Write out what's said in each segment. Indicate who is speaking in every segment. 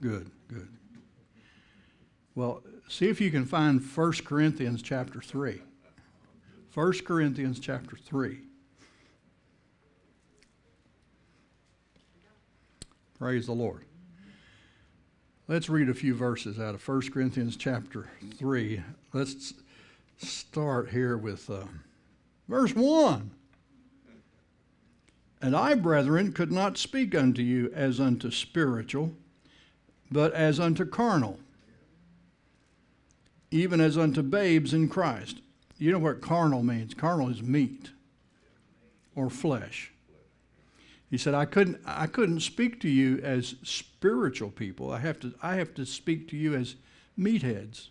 Speaker 1: Good, good. Well, see if you can find 1 Corinthians chapter 3. 1 Corinthians chapter 3. Praise the Lord. Let's read a few verses out of 1 Corinthians chapter 3. Let's start here with uh, verse 1. And I, brethren, could not speak unto you as unto spiritual, but as unto carnal, even as unto babes in Christ. You know what carnal means? Carnal is meat or flesh. He said, I couldn't, I couldn't speak to you as spiritual people. I have to, I have to speak to you as meatheads,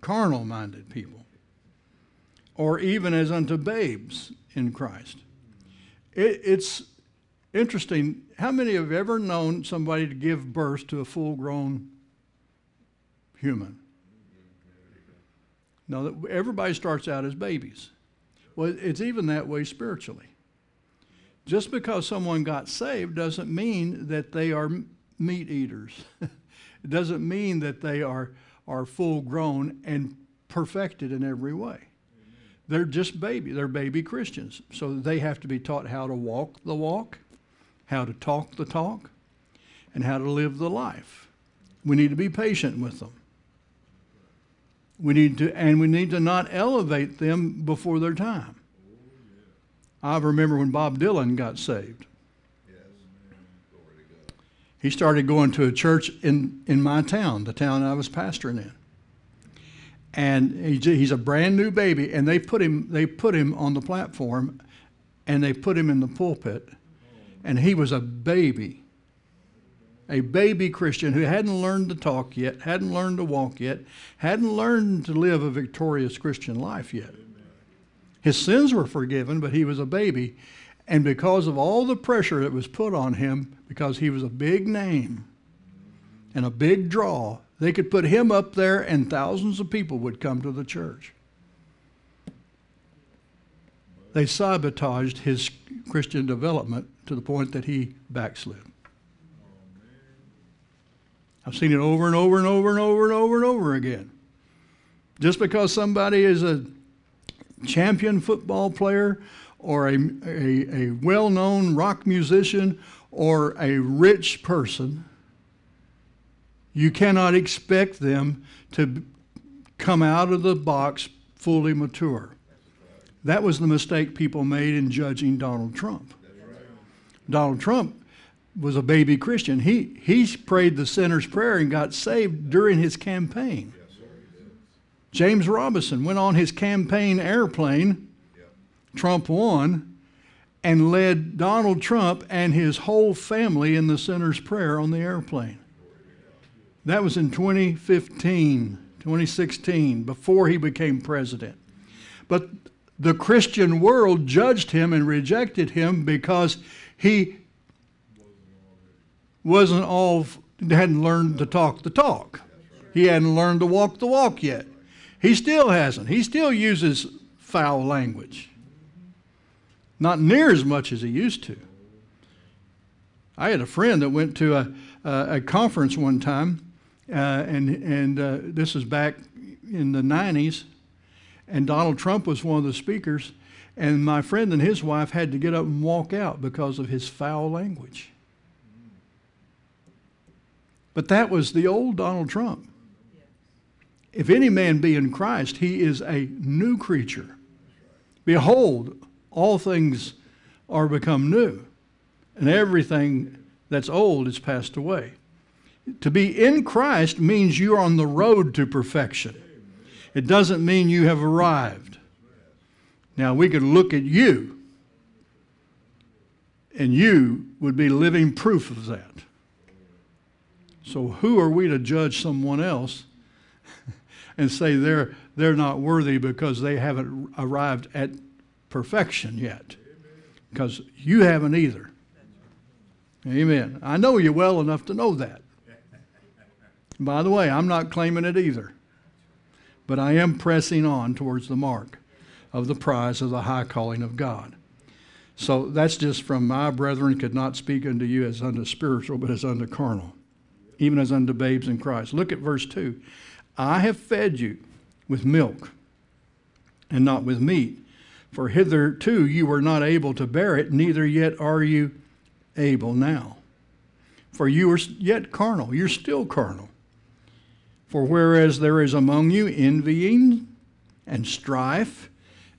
Speaker 1: carnal minded people, or even as unto babes in Christ. It, it's interesting. How many have ever known somebody to give birth to a full grown human? No, everybody starts out as babies. Well, it's even that way spiritually. Just because someone got saved doesn't mean that they are meat eaters. it doesn't mean that they are, are full grown and perfected in every way. They're just baby. They're baby Christians. So they have to be taught how to walk the walk, how to talk the talk, and how to live the life. We need to be patient with them. We need to, and we need to not elevate them before their time. I remember when Bob Dylan got saved. He started going to a church in, in my town, the town I was pastoring in. And he, he's a brand new baby, and they put him they put him on the platform, and they put him in the pulpit, and he was a baby, a baby Christian who hadn't learned to talk yet, hadn't learned to walk yet, hadn't learned to live a victorious Christian life yet. His sins were forgiven, but he was a baby. And because of all the pressure that was put on him, because he was a big name and a big draw, they could put him up there and thousands of people would come to the church. They sabotaged his Christian development to the point that he backslid. I've seen it over and over and over and over and over and over again. Just because somebody is a champion football player or a, a, a well known rock musician or a rich person, you cannot expect them to come out of the box fully mature. That was the mistake people made in judging Donald Trump. Donald Trump was a baby Christian. He, he prayed the sinner's prayer and got saved during his campaign. James Robinson went on his campaign airplane, Trump won, and led Donald Trump and his whole family in the sinner's prayer on the airplane. That was in 2015, 2016, before he became president. But the Christian world judged him and rejected him because he wasn't all hadn't learned to talk the talk. He hadn't learned to walk the walk yet. He still hasn't. He still uses foul language. Not near as much as he used to. I had a friend that went to a, a, a conference one time, uh, and, and uh, this is back in the 90s, and Donald Trump was one of the speakers, and my friend and his wife had to get up and walk out because of his foul language. But that was the old Donald Trump. If any man be in Christ, he is a new creature. Behold, all things are become new, and everything that's old is passed away. To be in Christ means you are on the road to perfection. It doesn't mean you have arrived. Now, we could look at you, and you would be living proof of that. So, who are we to judge someone else and say they're, they're not worthy because they haven't arrived at perfection yet. Because you haven't either. Amen. I know you well enough to know that. By the way, I'm not claiming it either. But I am pressing on towards the mark of the prize of the high calling of God. So that's just from my brethren could not speak unto you as unto spiritual, but as unto carnal, even as unto babes in Christ. Look at verse 2. I have fed you with milk and not with meat, for hitherto you were not able to bear it, neither yet are you able now. For you are yet carnal, you're still carnal. For whereas there is among you envying and strife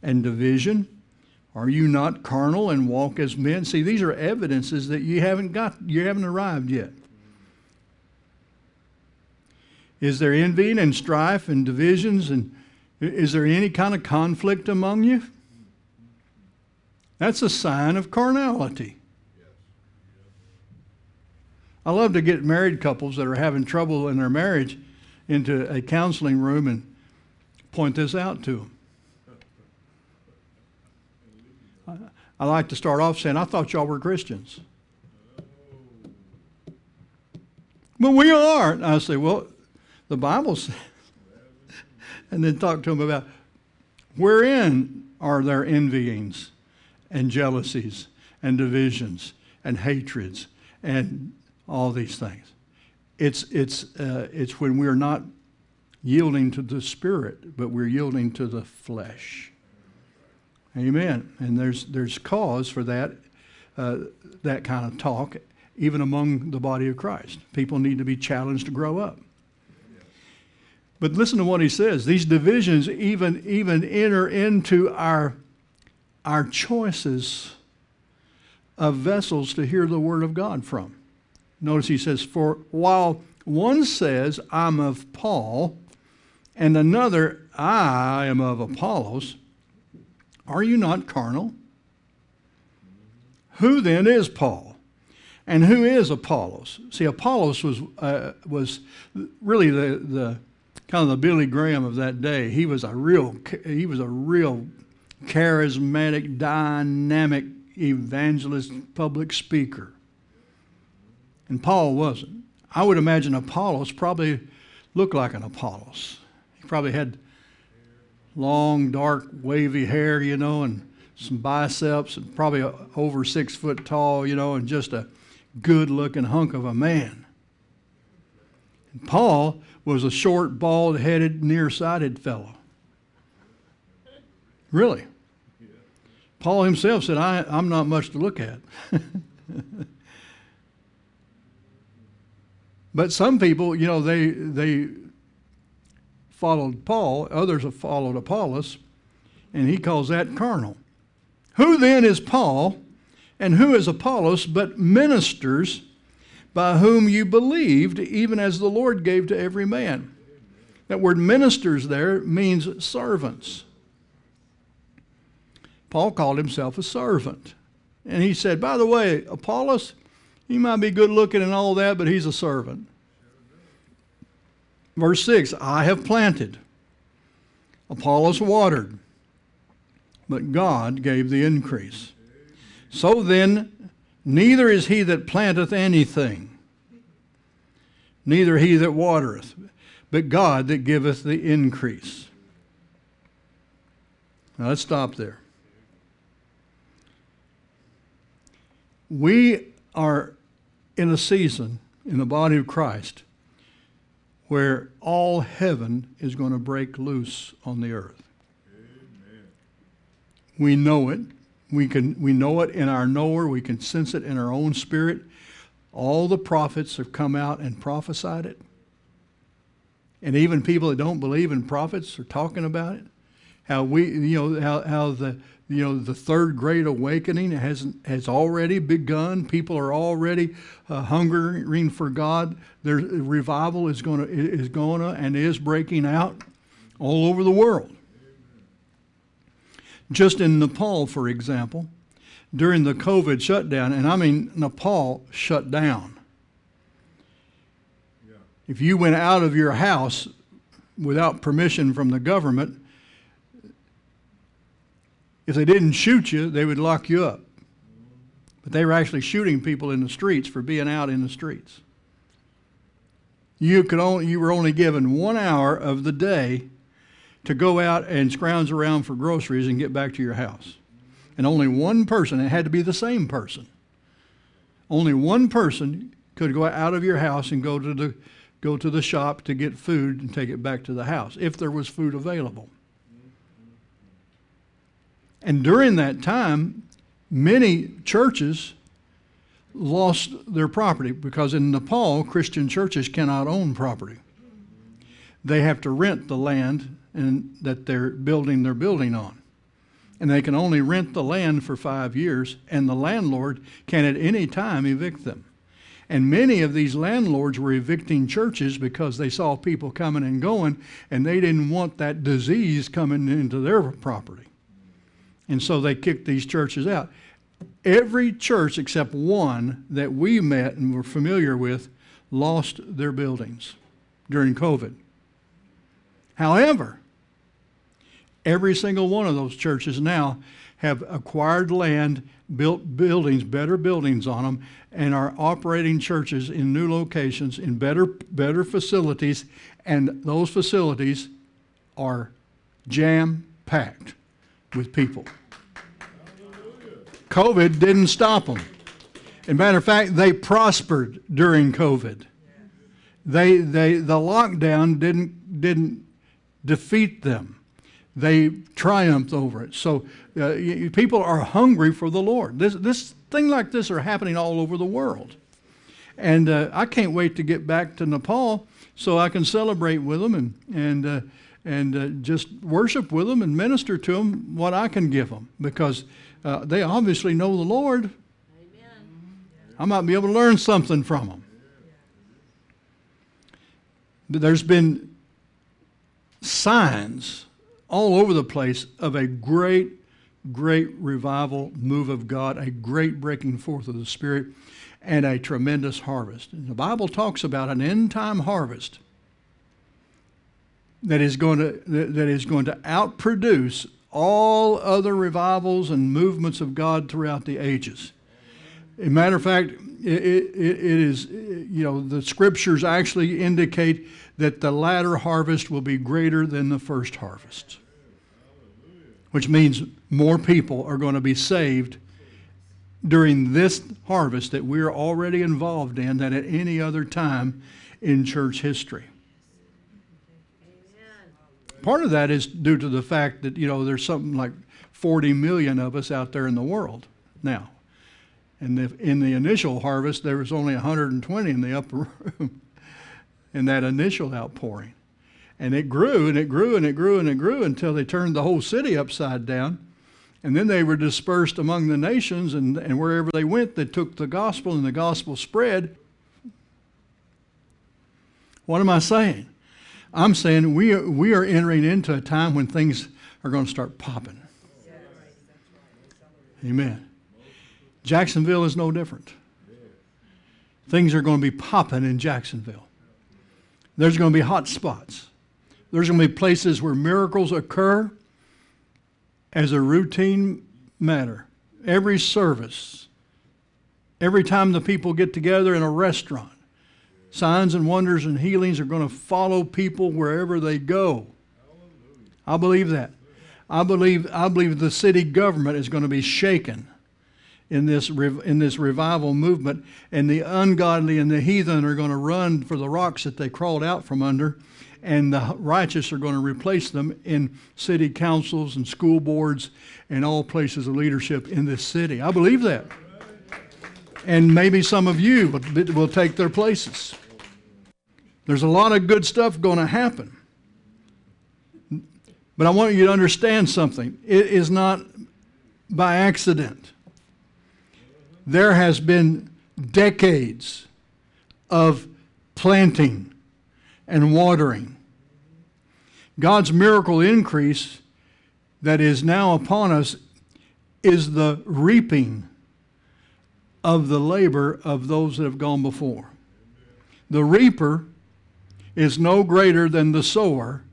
Speaker 1: and division, are you not carnal and walk as men? See, these are evidences that you haven't got, you haven't arrived yet. Is there envy and strife and divisions and is there any kind of conflict among you? That's a sign of carnality. I love to get married couples that are having trouble in their marriage into a counseling room and point this out to them. I like to start off saying, I thought y'all were Christians. Well, we are. And I say, well, the Bible says. and then talk to them about wherein are there envyings and jealousies and divisions and hatreds and all these things. It's, it's, uh, it's when we're not yielding to the Spirit, but we're yielding to the flesh. Amen. And there's, there's cause for that, uh, that kind of talk, even among the body of Christ. People need to be challenged to grow up. But listen to what he says. These divisions even, even enter into our, our choices of vessels to hear the word of God from. Notice he says, For while one says, I'm of Paul, and another, I am of Apollos, are you not carnal? Who then is Paul? And who is Apollos? See, Apollos was, uh, was really the, the kind of the Billy Graham of that day. He was a real, he was a real charismatic, dynamic evangelist, public speaker. And Paul wasn't. I would imagine Apollos probably looked like an Apollos. He probably had long, dark, wavy hair, you know, and some biceps, and probably over six foot tall, you know, and just a good looking hunk of a man. And Paul was a short, bald headed, nearsighted fellow. Really. Paul himself said, I, I'm not much to look at. but some people, you know, they, they followed Paul, others have followed Apollos, and he calls that carnal. Who then is Paul and who is Apollos but ministers by whom you believed, even as the Lord gave to every man? That word ministers there means servants. Paul called himself a servant. And he said, by the way, Apollos, he might be good looking and all that, but he's a servant. Verse 6 I have planted, Apollos watered, but God gave the increase. So then, neither is he that planteth anything, neither he that watereth, but God that giveth the increase. Now let's stop there. We are in a season in the body of Christ where all heaven is going to break loose on the earth. Amen. We know it. We, can, we know it in our knower. We can sense it in our own spirit. All the prophets have come out and prophesied it. And even people that don't believe in prophets are talking about it. How we, you know, how, how the, you know, the third great awakening has, has already begun. People are already uh, hungering for God. Their revival is going to is going to and is breaking out all over the world. Just in Nepal, for example, during the COVID shutdown, and I mean Nepal shut down. Yeah. If you went out of your house without permission from the government, if they didn't shoot you, they would lock you up. But they were actually shooting people in the streets for being out in the streets. You, could only, you were only given one hour of the day to go out and scrounge around for groceries and get back to your house. And only one person, it had to be the same person. Only one person could go out of your house and go to the go to the shop to get food and take it back to the house if there was food available. And during that time, many churches lost their property because in Nepal, Christian churches cannot own property. They have to rent the land and that they're building their building on. And they can only rent the land for five years, and the landlord can at any time evict them. And many of these landlords were evicting churches because they saw people coming and going, and they didn't want that disease coming into their property. And so they kicked these churches out. Every church except one that we met and were familiar with lost their buildings during COVID. However, every single one of those churches now have acquired land, built buildings, better buildings on them, and are operating churches in new locations in better better facilities, and those facilities are jam packed with people. COVID didn't stop them. As matter of fact, they prospered during COVID. They, they, the lockdown didn't, didn't defeat them. They triumphed over it. So uh, people are hungry for the Lord. This, this thing like this are happening all over the world. And uh, I can't wait to get back to Nepal so I can celebrate with them and, and, uh, and uh, just worship with them and minister to them what I can give them because uh, they obviously know the Lord. Amen. I might be able to learn something from them. But there's been signs all over the place of a great, great revival move of God, a great breaking forth of the Spirit, and a tremendous harvest. And the Bible talks about an end time harvest that is going to that is going to outproduce all other revivals and movements of God throughout the ages. As a matter of fact, it, it, it is, you know, the scriptures actually indicate that the latter harvest will be greater than the first harvest, which means more people are going to be saved during this harvest that we're already involved in than at any other time in church history. Part of that is due to the fact that, you know, there's something like 40 million of us out there in the world now. And in the initial harvest, there was only 120 in the upper room in that initial outpouring. And it grew and it grew and it grew and it grew until they turned the whole city upside down. And then they were dispersed among the nations, and, and wherever they went, they took the gospel, and the gospel spread. What am I saying? I'm saying we are, we are entering into a time when things are going to start popping. Amen. Jacksonville is no different. Things are going to be popping in Jacksonville. There's going to be hot spots. There's going to be places where miracles occur as a routine matter. Every service, every time the people get together in a restaurant, Signs and wonders and healings are going to follow people wherever they go. I believe that. I believe, I believe the city government is going to be shaken in this, in this revival movement, and the ungodly and the heathen are going to run for the rocks that they crawled out from under, and the righteous are going to replace them in city councils and school boards and all places of leadership in this city. I believe that. And maybe some of you will, will take their places. There's a lot of good stuff going to happen. But I want you to understand something. It is not by accident. There has been decades of planting and watering. God's miracle increase that is now upon us is the reaping of the labor of those that have gone before. The reaper is no greater than the sower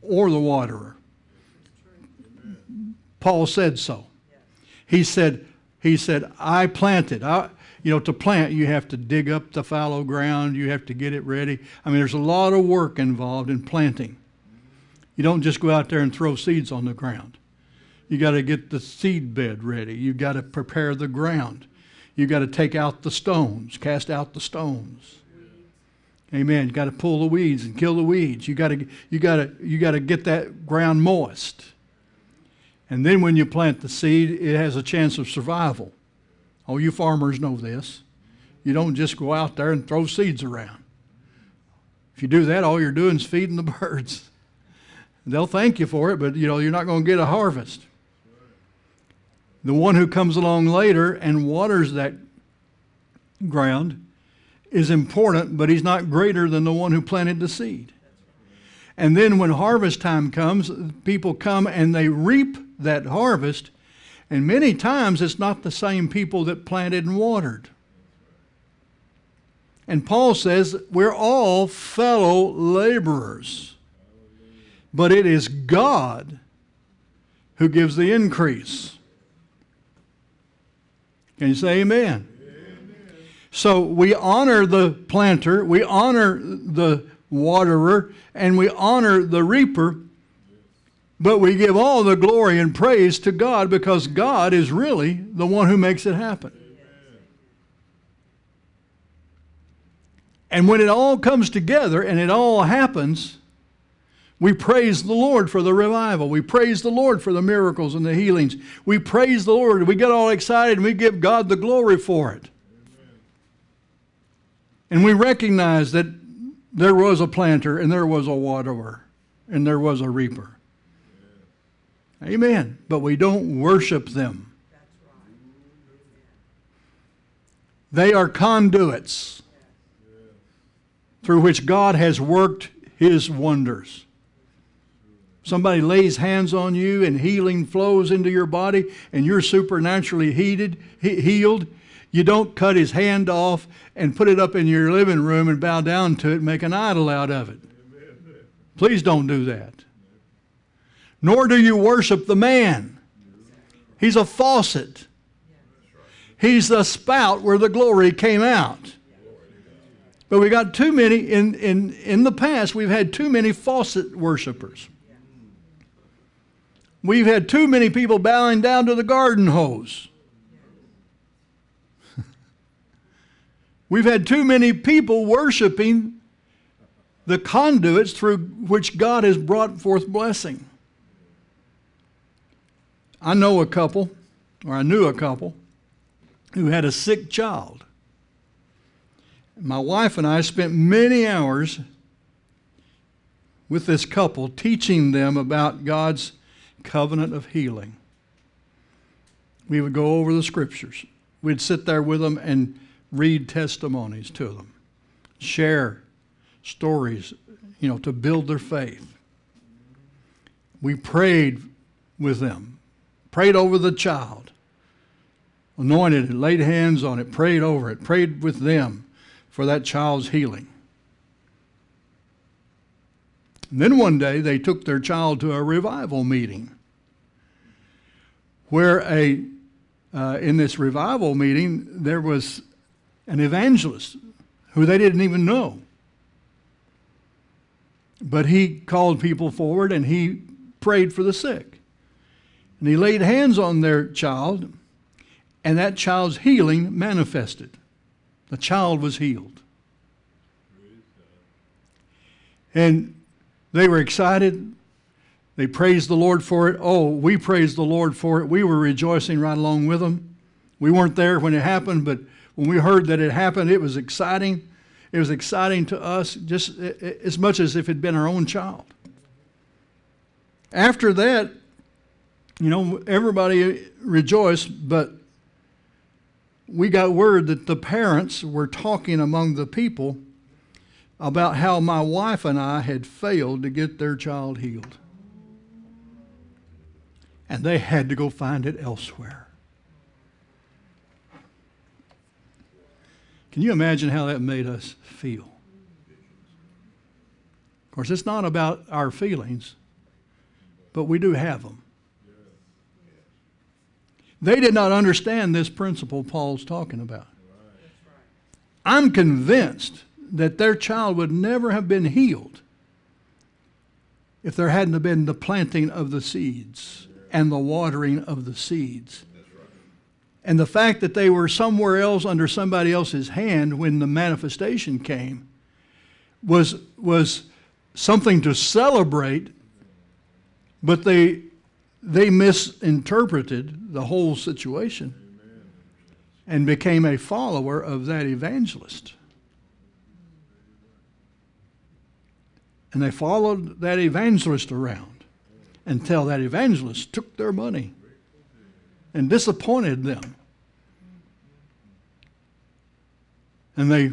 Speaker 1: or the waterer. Paul said so. He said, he said, I planted. I, you know, to plant, you have to dig up the fallow ground, you have to get it ready. I mean, there's a lot of work involved in planting. You don't just go out there and throw seeds on the ground. You got to get the seed bed ready. You got to prepare the ground. You got to take out the stones, cast out the stones. Amen. You got to pull the weeds and kill the weeds. You got to you got to you got to get that ground moist. And then when you plant the seed, it has a chance of survival. Oh, you farmers know this. You don't just go out there and throw seeds around. If you do that, all you're doing is feeding the birds. They'll thank you for it, but you know you're not going to get a harvest. The one who comes along later and waters that ground is important, but he's not greater than the one who planted the seed. And then when harvest time comes, people come and they reap that harvest, and many times it's not the same people that planted and watered. And Paul says we're all fellow laborers, but it is God who gives the increase. Can you say amen? So we honor the planter, we honor the waterer, and we honor the reaper, but we give all the glory and praise to God because God is really the one who makes it happen. And when it all comes together and it all happens, we praise the Lord for the revival. We praise the Lord for the miracles and the healings. We praise the Lord. We get all excited and we give God the glory for it. And we recognize that there was a planter and there was a waterer and there was a reaper. Amen. Amen. But we don't worship them. They are conduits through which God has worked his wonders somebody lays hands on you and healing flows into your body and you're supernaturally healed, you don't cut his hand off and put it up in your living room and bow down to it and make an idol out of it. Please don't do that. Nor do you worship the man. He's a faucet. He's the spout where the glory came out. But we got too many in, in, in the past, we've had too many faucet worshipers. We've had too many people bowing down to the garden hose. We've had too many people worshiping the conduits through which God has brought forth blessing. I know a couple, or I knew a couple, who had a sick child. My wife and I spent many hours with this couple teaching them about God's covenant of healing. We would go over the scriptures. We'd sit there with them and read testimonies to them, share stories, you know, to build their faith. We prayed with them, prayed over the child, anointed it, laid hands on it, prayed over it, prayed with them for that child's healing. And then one day they took their child to a revival meeting where a uh, in this revival meeting there was an evangelist who they didn't even know. But he called people forward and he prayed for the sick. And he laid hands on their child, and that child's healing manifested. The child was healed. And they were excited. They praised the Lord for it. Oh, we praised the Lord for it. We were rejoicing right along with them. We weren't there when it happened, but when we heard that it happened, it was exciting. It was exciting to us just as much as if it had been our own child. After that, you know, everybody rejoiced, but we got word that the parents were talking among the people about how my wife and I had failed to get their child healed and they had to go find it elsewhere. Can you imagine how that made us feel? Of course, it's not about our feelings, but we do have them. They did not understand this principle Paul's talking about. I'm convinced that their child would never have been healed if there hadn't been the planting of the seeds and the watering of the seeds. And the fact that they were somewhere else under somebody else's hand when the manifestation came was, was something to celebrate, but they, they misinterpreted the whole situation and became a follower of that evangelist. And they followed that evangelist around until that evangelist took their money and disappointed them. And they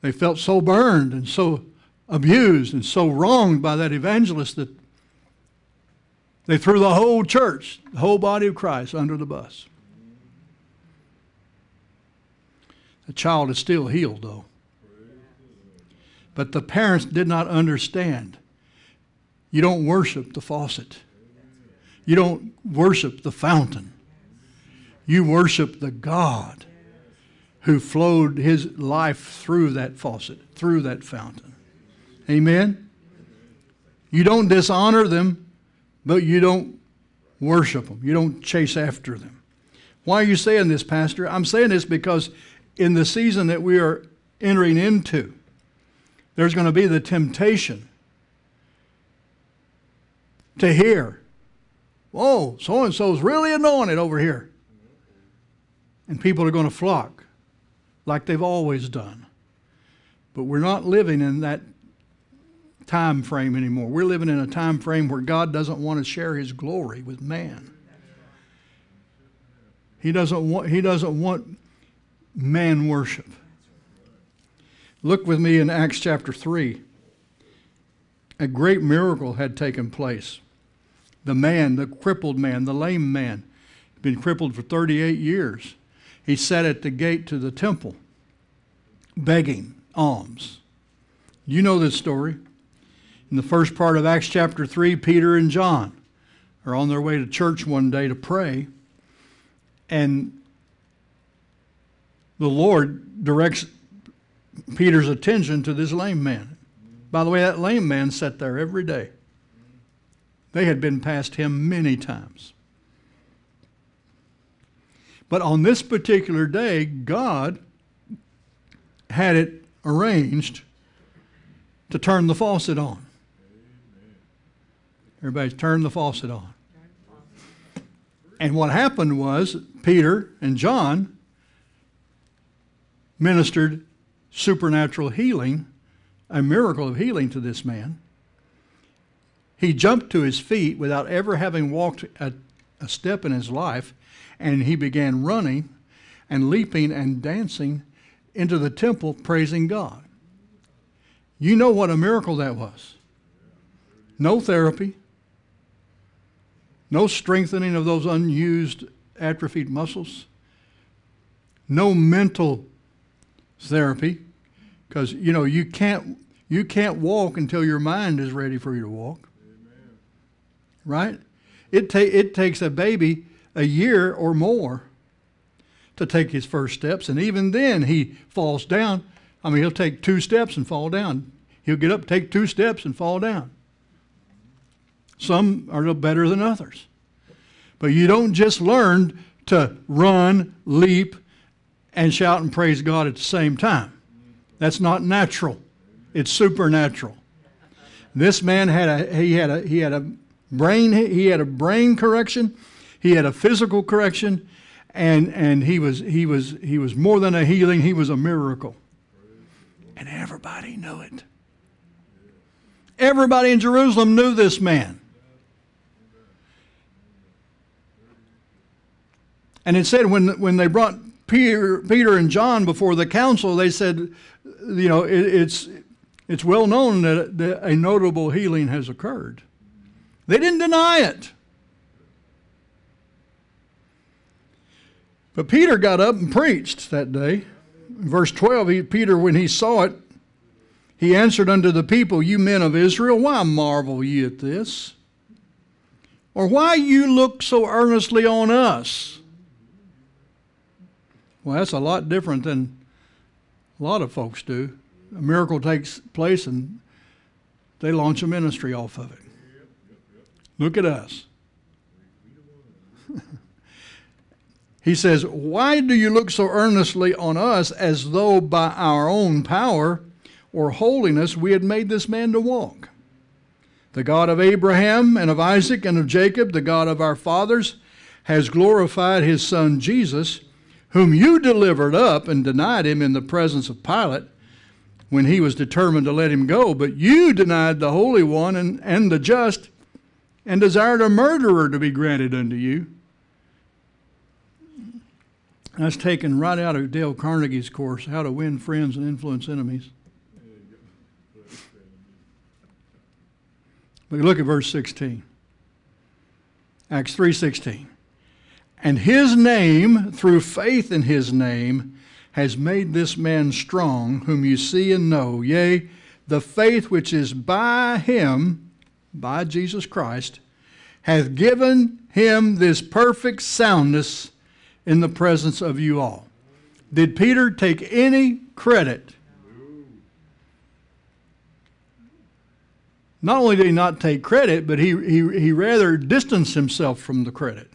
Speaker 1: they felt so burned and so abused and so wronged by that evangelist that they threw the whole church, the whole body of Christ under the bus. The child is still healed, though. But the parents did not understand. You don't worship the faucet, you don't worship the fountain. You worship the God who flowed his life through that faucet, through that fountain. Amen? You don't dishonor them, but you don't worship them. You don't chase after them. Why are you saying this, Pastor? I'm saying this because in the season that we are entering into, there's going to be the temptation to hear, oh, whoa, so and so's really anointed over here. And people are going to flock like they've always done. But we're not living in that time frame anymore. We're living in a time frame where God doesn't want to share his glory with man. He doesn't want, he doesn't want man worship. Look with me in Acts chapter 3. A great miracle had taken place. The man, the crippled man, the lame man, had been crippled for 38 years. He sat at the gate to the temple begging alms. You know this story. In the first part of Acts chapter 3, Peter and John are on their way to church one day to pray, and the Lord directs Peter's attention to this lame man. By the way, that lame man sat there every day. They had been past him many times. But on this particular day, God had it arranged to turn the faucet on. Everybody's turned the faucet on. And what happened was Peter and John ministered supernatural healing, a miracle of healing to this man. He jumped to his feet without ever having walked a, a step in his life, and he began running and leaping and dancing into the temple praising God. You know what a miracle that was. No therapy, no strengthening of those unused atrophied muscles, no mental therapy, because you know you can't you can't walk until your mind is ready for you to walk. Amen. Right? It ta- it takes a baby a year or more to take his first steps, and even then he falls down. I mean, he'll take two steps and fall down. He'll get up, take two steps, and fall down. Some are better than others. But you don't just learn to run, leap, and shout and praise God at the same time. That's not natural. It's supernatural. This man had a he had a he had a brain he had a brain correction, he had a physical correction, and and he was he was he was more than a healing. He was a miracle. And everybody knew it. Everybody in jerusalem knew this man. And it said when when they brought peter peter and john before the council they said you know it, it's it's well known that, that a notable healing has occurred. They didn't deny it But Peter got up and preached that day. Verse 12, he, Peter, when he saw it, he answered unto the people, You men of Israel, why marvel ye at this? Or why you look so earnestly on us? Well, that's a lot different than a lot of folks do. A miracle takes place and they launch a ministry off of it. Look at us. he says, Why do you look so earnestly on us as though by our own power or holiness we had made this man to walk? The God of Abraham and of Isaac and of Jacob, the God of our fathers, has glorified his son Jesus, whom you delivered up and denied him in the presence of Pilate when he was determined to let him go. But you denied the Holy One and, and the just and desired a murderer to be granted unto you. That's taken right out of Dale Carnegie's course, How to Win Friends and Influence Enemies. But look at verse 16. Acts 3:16. And his name, through faith in his name, has made this man strong, whom you see and know. Yea, the faith which is by him, by Jesus Christ, hath given him this perfect soundness in the presence of you all. Did Peter take any credit? Not only did he not take credit, but he, he, he rather distanced himself from the credit.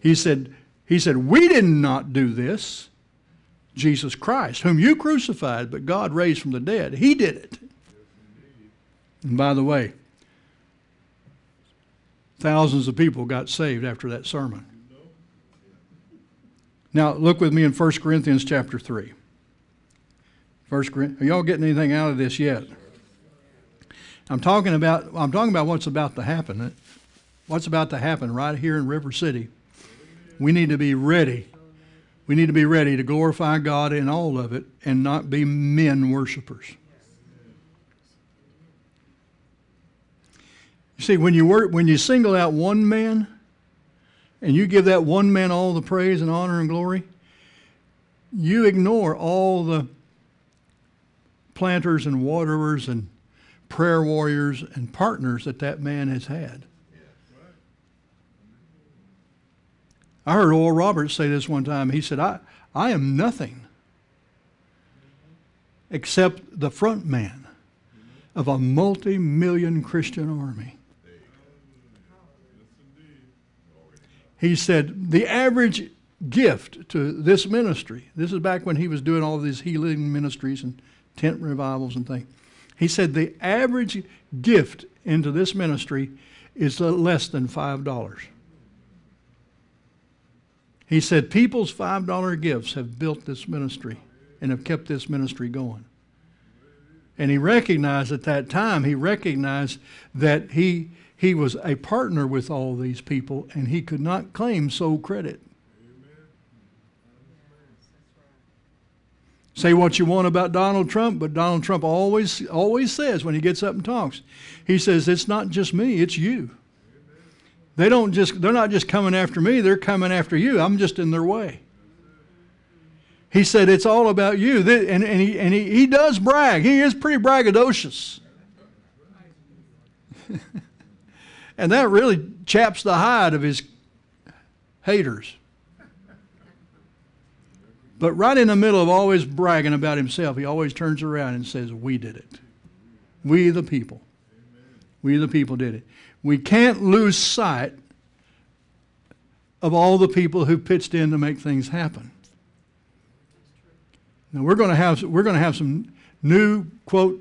Speaker 1: He said, he said, We did not do this. Jesus Christ, whom you crucified, but God raised from the dead. He did it. And by the way, thousands of people got saved after that sermon. Now, look with me in 1 Corinthians chapter 3. First are y'all getting anything out of this yet? I'm talking about I'm talking about what's about to happen. What's about to happen right here in River City. We need to be ready we need to be ready to glorify God in all of it and not be men worshipers. You see, when you work, when you single out one man and you give that one man all the praise and honor and glory, you ignore all the planters and waterers and prayer warriors and partners that that man has had. I heard Oral Roberts say this one time. He said, I, I am nothing except the front man of a multi million Christian army. He said, the average gift to this ministry, this is back when he was doing all these healing ministries and tent revivals and things. He said, the average gift into this ministry is less than $5. He said, People's $5 gifts have built this ministry and have kept this ministry going. And he recognized at that time, he recognized that he, he was a partner with all these people and he could not claim sole credit. Say what you want about Donald Trump, but Donald Trump always always says when he gets up and talks, he says, It's not just me, it's you. They don't just, they're not just coming after me, they're coming after you. I'm just in their way. He said, It's all about you. And, and, he, and he, he does brag. He is pretty braggadocious. and that really chaps the hide of his haters. But right in the middle of always bragging about himself, he always turns around and says, We did it. We, the people. We, the people, did it we can't lose sight of all the people who pitched in to make things happen. Now we're going to have we're going to have some new quote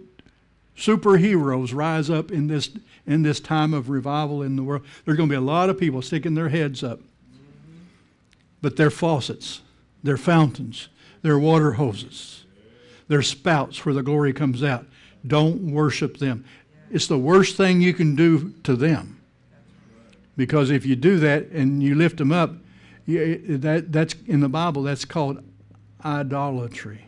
Speaker 1: superheroes rise up in this in this time of revival in the world. There's going to be a lot of people sticking their heads up. But they're faucets, they're fountains, they're water hoses, they're spouts where the glory comes out. Don't worship them. It's the worst thing you can do to them. Because if you do that and you lift them up, that, that's in the Bible, that's called idolatry.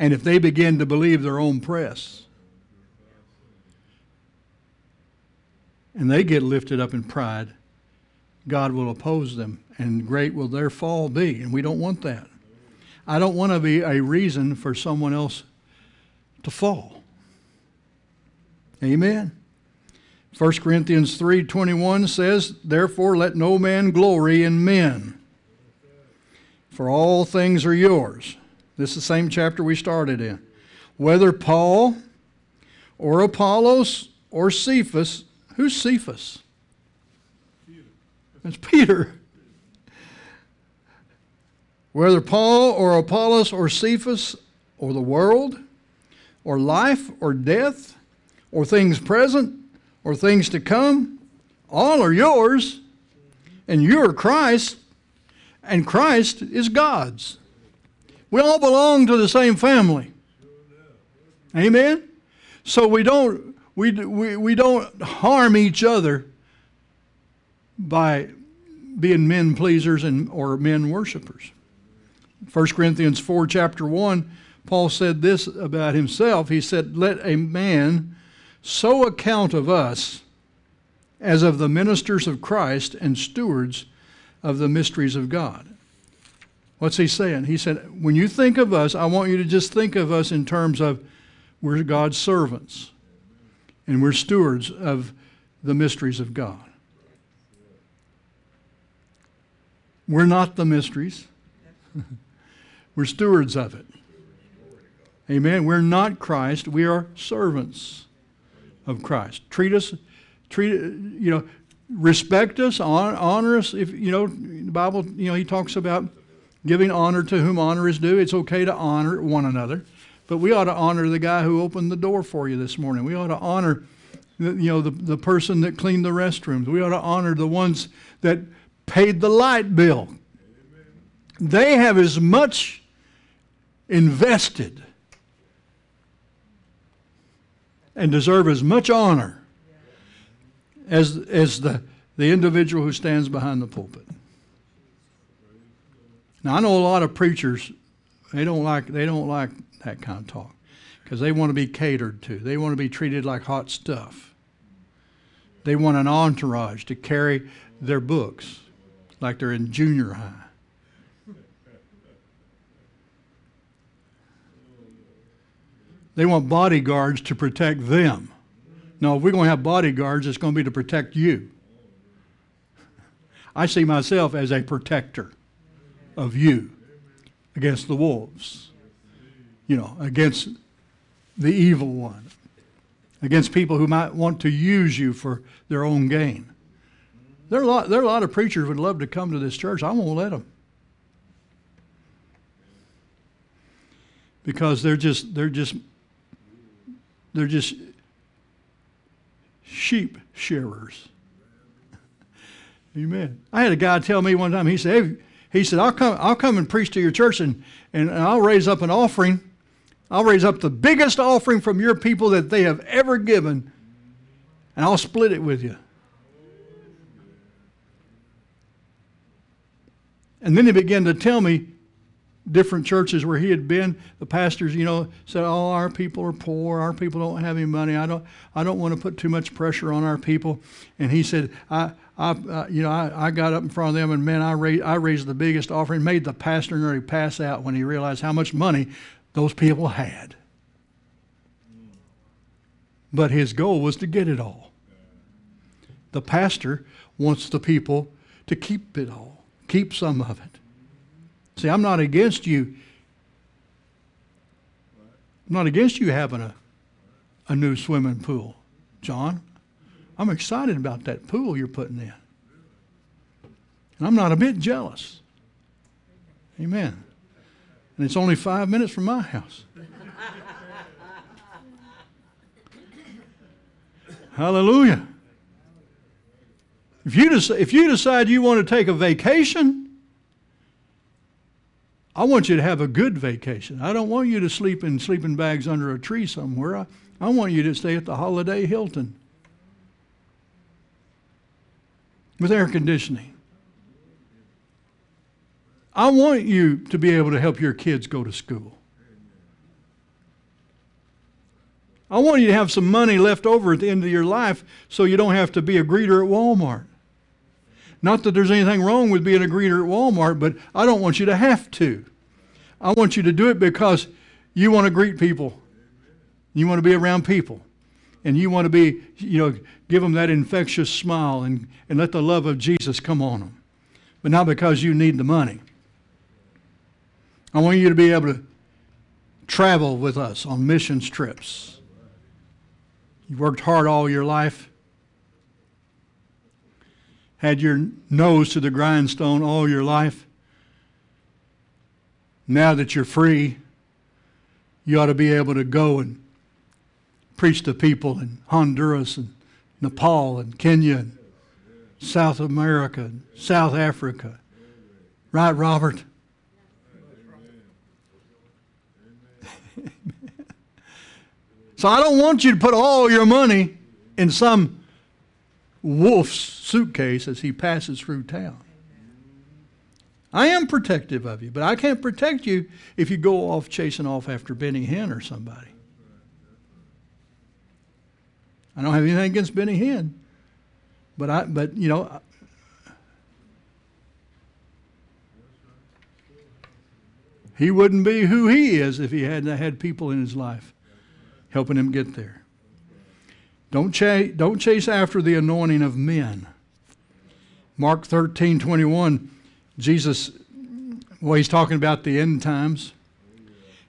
Speaker 1: And if they begin to believe their own press, and they get lifted up in pride, God will oppose them, and great will their fall be. And we don't want that. I don't want to be a reason for someone else to fall. Amen. 1 Corinthians 3:21 says, "Therefore let no man glory in men, for all things are yours." This is the same chapter we started in. Whether Paul or Apollos or Cephas. Who's Cephas? Peter. It's Peter. Whether Paul or Apollos or Cephas or the world or life or death or things present or things to come, all are yours, and you're Christ, and Christ is God's. We all belong to the same family. Amen? So we don't, we, we, we don't harm each other by being men pleasers and, or men worshipers. 1 Corinthians 4, chapter 1, Paul said this about himself. He said, Let a man so account of us as of the ministers of Christ and stewards of the mysteries of God. What's he saying? He said, When you think of us, I want you to just think of us in terms of we're God's servants and we're stewards of the mysteries of God. We're not the mysteries, we're stewards of it. Amen. We're not Christ, we are servants of Christ. Treat us, treat you know, respect us, honor us. If you know, the Bible, you know, he talks about giving honor to whom honor is due. It's okay to honor one another. But we ought to honor the guy who opened the door for you this morning. We ought to honor, the, you know, the, the person that cleaned the restrooms. We ought to honor the ones that paid the light bill. They have as much invested and deserve as much honor as, as the, the individual who stands behind the pulpit. Now I know a lot of preachers, they don't like they don't like that kind of talk because they want to be catered to. They want to be treated like hot stuff. They want an entourage to carry their books like they're in junior high. They want bodyguards to protect them. No, if we're going to have bodyguards, it's going to be to protect you. I see myself as a protector of you against the wolves you know, against the evil one, against people who might want to use you for their own gain. There are a lot, there are a lot of preachers would love to come to this church. I won't let them. Because they're just they're just they're just sheep shearers. Amen. I had a guy tell me one time, he said, hey, he said, I'll come, I'll come and preach to your church and, and I'll raise up an offering I'll raise up the biggest offering from your people that they have ever given, and I'll split it with you. And then he began to tell me different churches where he had been. The pastors, you know, said, "Oh, our people are poor. Our people don't have any money. I don't, I don't want to put too much pressure on our people." And he said, "I, I, uh, you know, I, I got up in front of them, and man, I raised, I raised the biggest offering. Made the pastor nearly pass out when he realized how much money those people had. But his goal was to get it all. The pastor wants the people to keep it all, keep some of it. See, I'm not against you. I'm not against you having a, a new swimming pool, John. I'm excited about that pool you're putting in. And I'm not a bit jealous. Amen and it's only five minutes from my house. Hallelujah. If you, if you decide you want to take a vacation, I want you to have a good vacation. I don't want you to sleep in sleeping bags under a tree somewhere. I, I want you to stay at the Holiday Hilton with air conditioning. I want you to be able to help your kids go to school. I want you to have some money left over at the end of your life so you don't have to be a greeter at Walmart. Not that there's anything wrong with being a greeter at Walmart, but I don't want you to have to. I want you to do it because you want to greet people. You want to be around people. And you want to be, you know, give them that infectious smile and, and let the love of Jesus come on them. But not because you need the money. I want you to be able to travel with us on missions trips. You worked hard all your life. Had your nose to the grindstone all your life. Now that you're free, you ought to be able to go and preach to people in Honduras and Nepal and Kenya and South America and South Africa. Right, Robert? so I don't want you to put all your money in some wolf's suitcase as he passes through town. I am protective of you, but I can't protect you if you go off chasing off after Benny Hinn or somebody. I don't have anything against Benny Hinn, but I, but you know, he wouldn't be who he is if he hadn't had people in his life helping him get there. Don't chase, don't chase after the anointing of men. Mark 13, 21, Jesus, well, he's talking about the end times.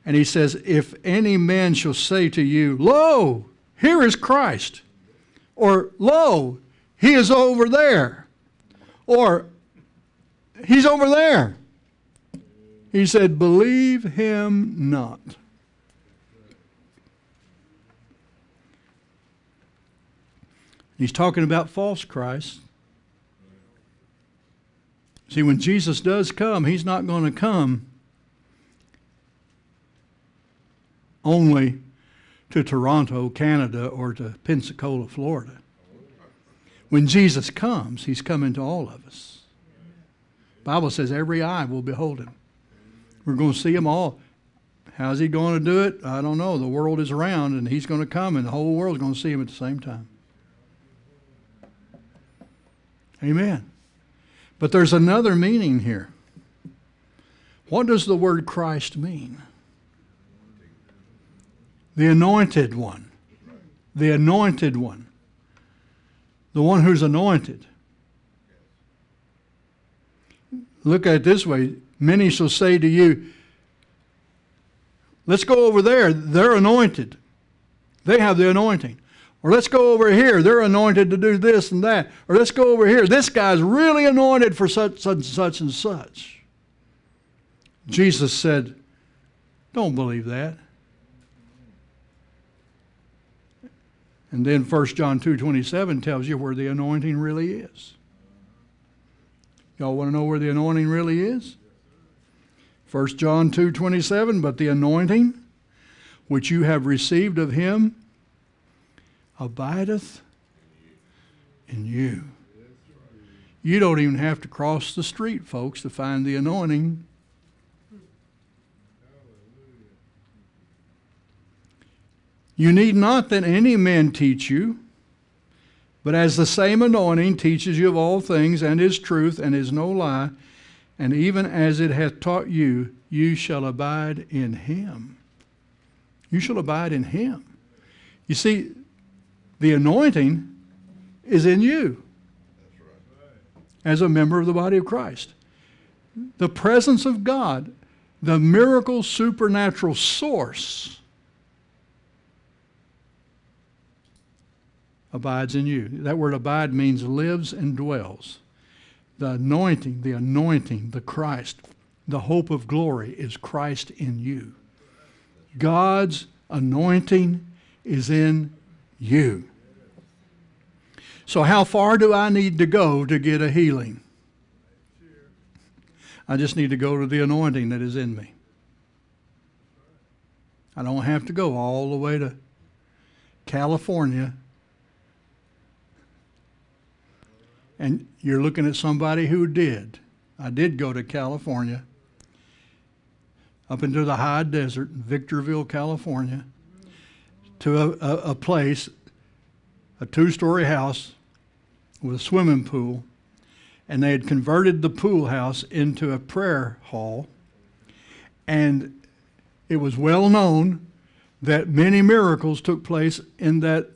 Speaker 1: And he says, If any man shall say to you, Lo, here is Christ, or Lo, he is over there, or he's over there. He said, Believe him not. He's talking about false Christ. See, when Jesus does come, he's not going to come only to Toronto, Canada, or to Pensacola, Florida. When Jesus comes, he's coming to all of us. Bible says every eye will behold him. We're going to see him all. How's he going to do it? I don't know. The world is around and he's going to come and the whole world is going to see him at the same time. Amen. But there's another meaning here. What does the word Christ mean? The anointed one. The anointed one. The one who's anointed. Look at it this way many shall say to you, Let's go over there. They're anointed. They have the anointing. Or let's go over here. They're anointed to do this and that. Or let's go over here. This guy's really anointed for such, such, and such and such. Jesus said, Don't believe that. And then 1 John 2.27 tells you where the anointing really is. Y'all want to know where the anointing really is? 1 John 2.27, But the anointing which you have received of him abideth in you. You don't even have to cross the street, folks, to find the anointing. You need not that any man teach you, but as the same anointing teaches you of all things, and is truth, and is no lie, and even as it hath taught you, you shall abide in him. You shall abide in him. You see, the anointing is in you as a member of the body of Christ. The presence of God, the miracle supernatural source, abides in you. That word abide means lives and dwells. The anointing, the anointing, the Christ, the hope of glory is Christ in you. God's anointing is in you. So, how far do I need to go to get a healing? I just need to go to the anointing that is in me. I don't have to go all the way to California. And you're looking at somebody who did. I did go to California, up into the high desert, Victorville, California, to a, a, a place, a two story house with a swimming pool, and they had converted the pool house into a prayer hall. And it was well known that many miracles took place in that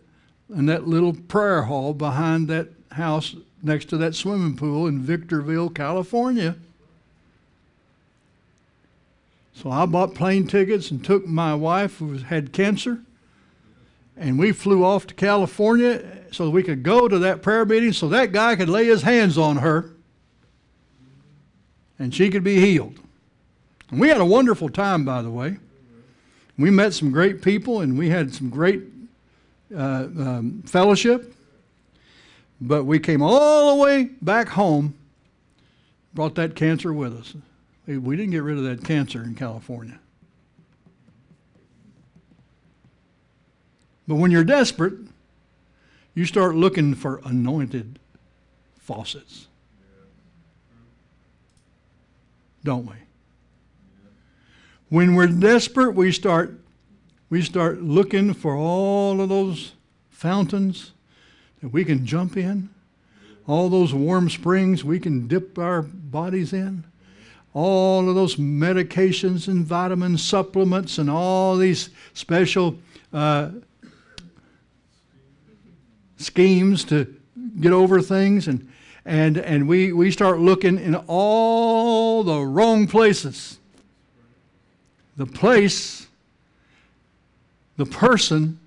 Speaker 1: in that little prayer hall behind that house next to that swimming pool in Victorville, California. So I bought plane tickets and took my wife who had cancer and we flew off to California so we could go to that prayer meeting so that guy could lay his hands on her and she could be healed. And we had a wonderful time, by the way. We met some great people and we had some great uh, um, fellowship. But we came all the way back home, brought that cancer with us. We didn't get rid of that cancer in California. But when you're desperate, you start looking for anointed faucets. Don't we? When we're desperate, we start we start looking for all of those fountains that we can jump in, all those warm springs we can dip our bodies in, all of those medications and vitamin supplements and all these special uh, schemes to get over things and and and we we start looking in all the wrong places. The place the person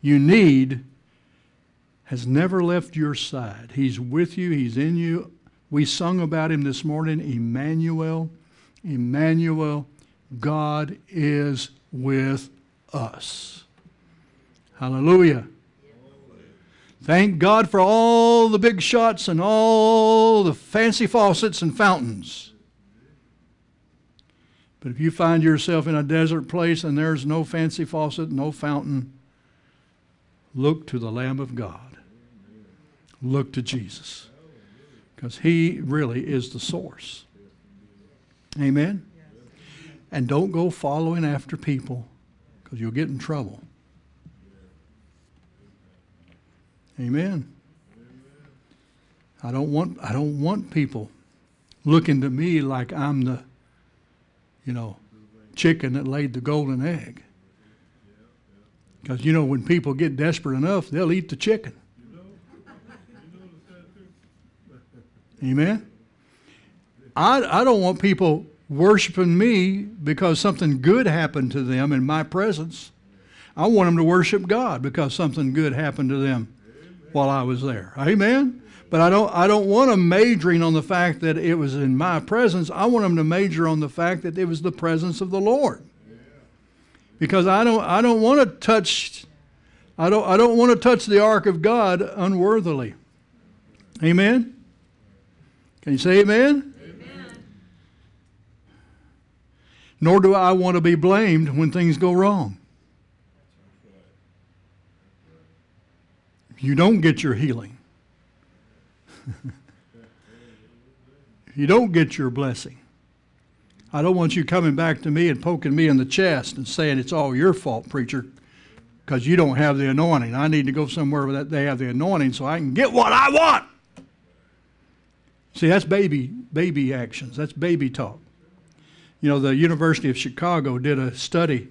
Speaker 1: you need has never left your side. He's with you he's in you. We sung about him this morning emmanuel emmanuel god is with us. Hallelujah Thank God for all the big shots and all the fancy faucets and fountains. But if you find yourself in a desert place and there's no fancy faucet, no fountain, look to the Lamb of God. Look to Jesus. Because he really is the source. Amen? And don't go following after people because you'll get in trouble. Amen. I don't want I don't want people looking to me like I'm the you know chicken that laid the golden egg. Because you know when people get desperate enough, they'll eat the chicken. Amen. I I don't want people worshiping me because something good happened to them in my presence. I want them to worship God because something good happened to them while I was there. Amen. But I don't I don't want them majoring on the fact that it was in my presence. I want them to major on the fact that it was the presence of the Lord. Because I don't I don't want to touch I don't I don't want to touch the ark of God unworthily. Amen. Can you say amen? amen? Nor do I want to be blamed when things go wrong. You don't get your healing. you don't get your blessing. I don't want you coming back to me and poking me in the chest and saying it's all your fault, preacher, because you don't have the anointing. I need to go somewhere where they have the anointing so I can get what I want. See, that's baby baby actions. That's baby talk. You know, the University of Chicago did a study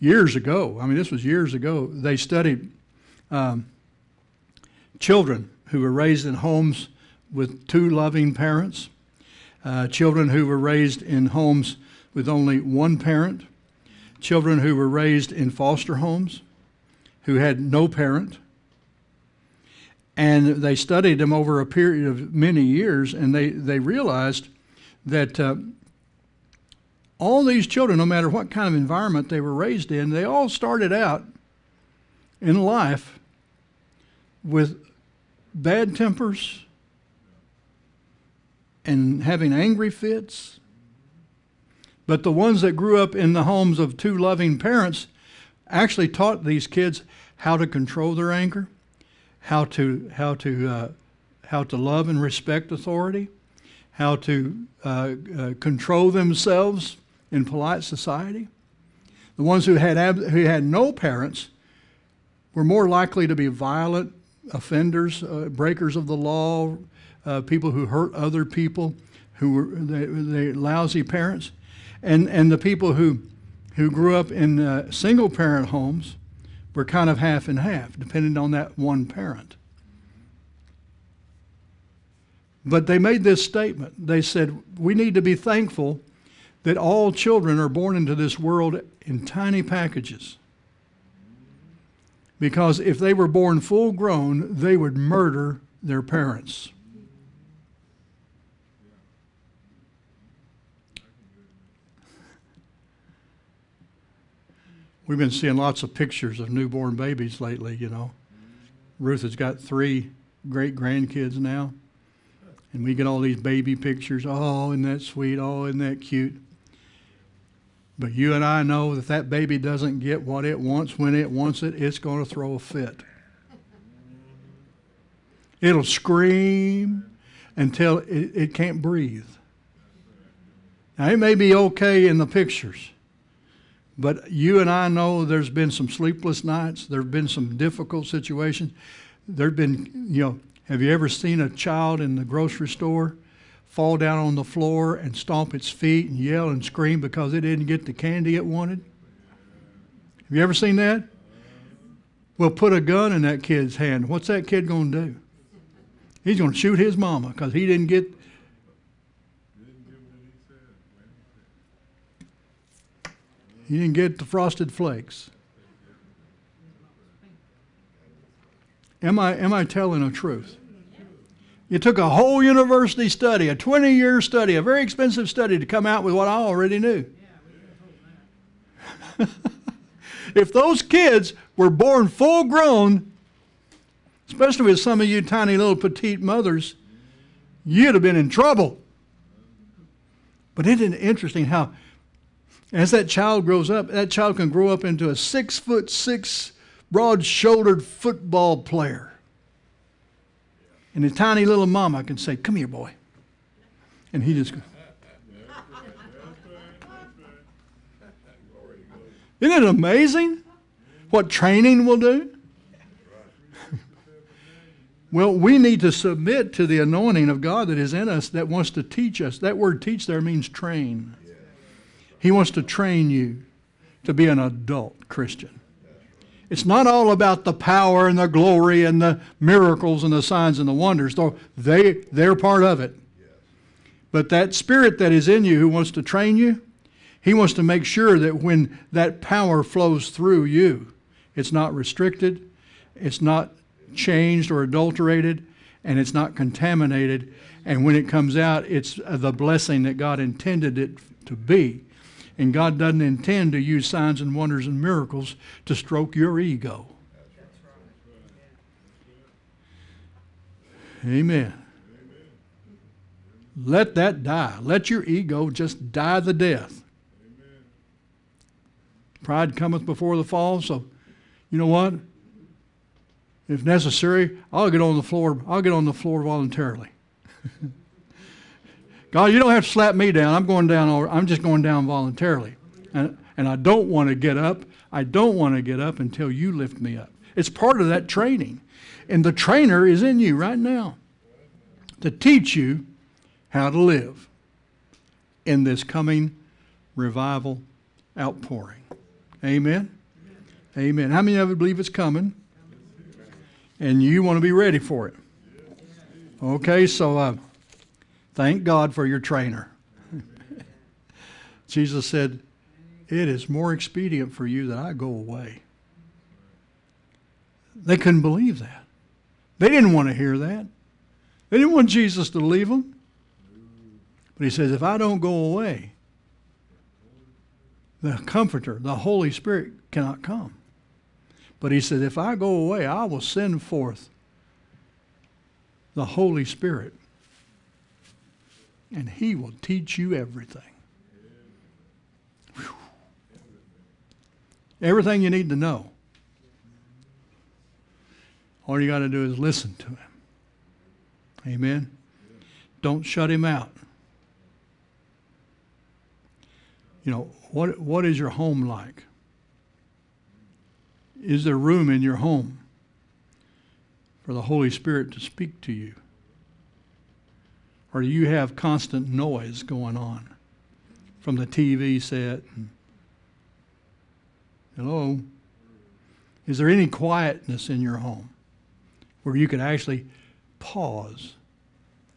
Speaker 1: years ago. I mean, this was years ago. They studied um, children who were raised in homes with two loving parents, uh, children who were raised in homes with only one parent, children who were raised in foster homes who had no parent. And they studied them over a period of many years, and they, they realized that uh, all these children, no matter what kind of environment they were raised in, they all started out in life with bad tempers and having angry fits. But the ones that grew up in the homes of two loving parents actually taught these kids how to control their anger, how to how to uh, how to love and respect authority, how to uh, uh, control themselves in polite society. The ones who had who had no parents were more likely to be violent offenders, uh, breakers of the law, uh, people who hurt other people, who were they, they lousy parents, and and the people who who grew up in uh, single parent homes were kind of half and half, depending on that one parent. But they made this statement. They said, We need to be thankful that all children are born into this world in tiny packages Because if they were born full grown, they would murder their parents. We've been seeing lots of pictures of newborn babies lately, you know. Ruth has got three great grandkids now. And we get all these baby pictures. Oh, isn't that sweet? Oh, isn't that cute? But you and I know that that baby doesn't get what it wants when it wants it, it's going to throw a fit. It'll scream until it, it can't breathe. Now, it may be okay in the pictures, but you and I know there's been some sleepless nights, there have been some difficult situations. There have been, you know, have you ever seen a child in the grocery store fall down on the floor and stomp its feet and yell and scream because it didn't get the candy it wanted? Have you ever seen that? Well, put a gun in that kid's hand. What's that kid going to do? He's going to shoot his mama because he didn't get. He didn't get the frosted flakes. Am I, am I telling the truth? It took a whole university study, a 20 year study, a very expensive study to come out with what I already knew. if those kids were born full grown, especially with some of you tiny little petite mothers, you'd have been in trouble. But isn't it interesting how, as that child grows up, that child can grow up into a six foot six, broad shouldered football player. And the tiny little mama can say, Come here, boy. And he just goes. Isn't it amazing what training will do? well, we need to submit to the anointing of God that is in us that wants to teach us. That word teach there means train. He wants to train you to be an adult Christian. It's not all about the power and the glory and the miracles and the signs and the wonders, though they, they're part of it. But that spirit that is in you who wants to train you, he wants to make sure that when that power flows through you, it's not restricted, it's not changed or adulterated, and it's not contaminated. And when it comes out, it's the blessing that God intended it to be. And God doesn't intend to use signs and wonders and miracles to stroke your ego. Amen. Let that die. Let your ego just die the death. Pride cometh before the fall, so you know what? If necessary, I'll get on the floor. I'll get on the floor voluntarily. God, you don't have to slap me down. I'm going down. I'm just going down voluntarily. And, and I don't want to get up. I don't want to get up until you lift me up. It's part of that training. And the trainer is in you right now to teach you how to live in this coming revival outpouring. Amen? Amen. How many of you believe it's coming? And you want to be ready for it? Okay, so. Uh, Thank God for your trainer. Jesus said, It is more expedient for you that I go away. They couldn't believe that. They didn't want to hear that. They didn't want Jesus to leave them. But he says, If I don't go away, the Comforter, the Holy Spirit, cannot come. But he said, If I go away, I will send forth the Holy Spirit and He will teach you everything. Whew. Everything you need to know. All you got to do is listen to Him. Amen. Don't shut Him out. You know, what, what is your home like? Is there room in your home for the Holy Spirit to speak to you? Or you have constant noise going on from the TV set? Hello? Is there any quietness in your home where you could actually pause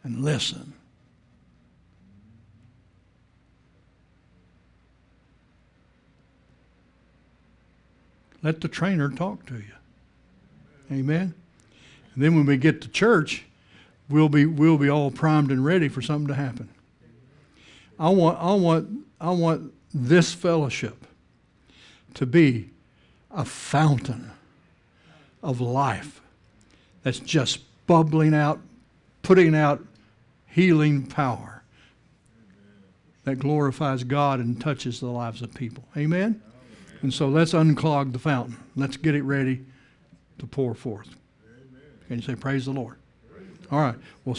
Speaker 1: and listen? Let the trainer talk to you. Amen. And then when we get to church, we'll be we'll be all primed and ready for something to happen. I want I want I want this fellowship to be a fountain of life that's just bubbling out, putting out healing power that glorifies God and touches the lives of people. Amen? And so let's unclog the fountain. Let's get it ready to pour forth. Can you say, Praise the Lord? All right. Well,